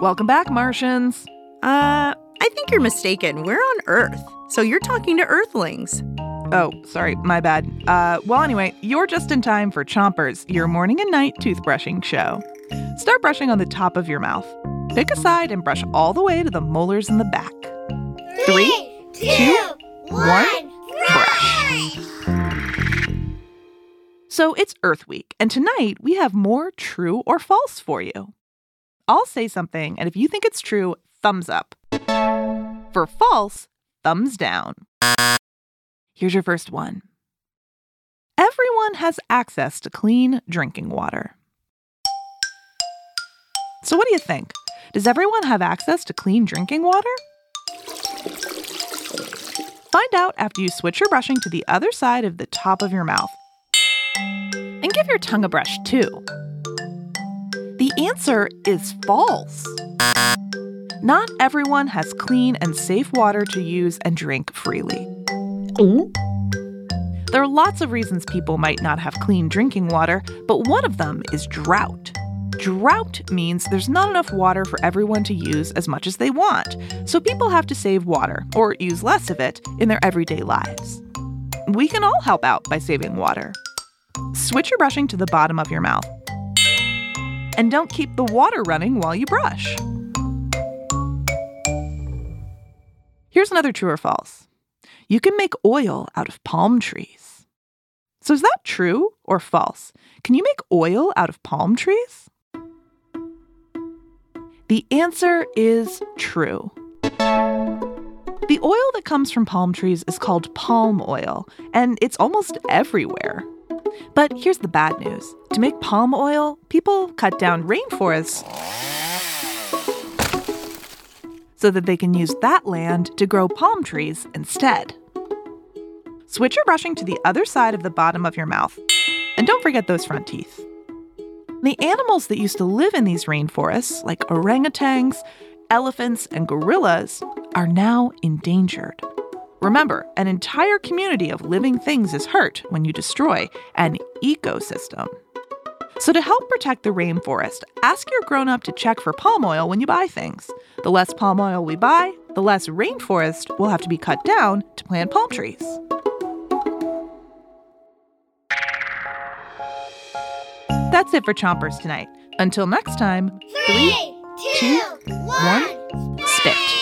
Welcome back, Martians. Uh, I think you're mistaken. We're on Earth, so you're talking to Earthlings. Oh, sorry, my bad. Uh, well, anyway, you're just in time for Chompers, your morning and night toothbrushing show. Start brushing on the top of your mouth. Pick a side and brush all the way to the molars in the back. Three, two, one, brush. So it's Earth Week, and tonight we have more true or false for you. I'll say something, and if you think it's true, thumbs up. For false, thumbs down. Here's your first one Everyone has access to clean drinking water. So, what do you think? Does everyone have access to clean drinking water? Find out after you switch your brushing to the other side of the top of your mouth. And give your tongue a brush too. The answer is false. Not everyone has clean and safe water to use and drink freely. There are lots of reasons people might not have clean drinking water, but one of them is drought. Drought means there's not enough water for everyone to use as much as they want, so people have to save water, or use less of it, in their everyday lives. We can all help out by saving water. Switch your brushing to the bottom of your mouth. And don't keep the water running while you brush. Here's another true or false. You can make oil out of palm trees. So, is that true or false? Can you make oil out of palm trees? The answer is true. The oil that comes from palm trees is called palm oil, and it's almost everywhere. But here's the bad news to make palm oil, people cut down rainforests so that they can use that land to grow palm trees instead. Switch your brushing to the other side of the bottom of your mouth. And don't forget those front teeth. The animals that used to live in these rainforests, like orangutans, elephants, and gorillas, are now endangered. Remember, an entire community of living things is hurt when you destroy an ecosystem. So, to help protect the rainforest, ask your grown up to check for palm oil when you buy things. The less palm oil we buy, the less rainforest will have to be cut down to plant palm trees. That's it for Chompers tonight. Until next time, Three, two, one, spit.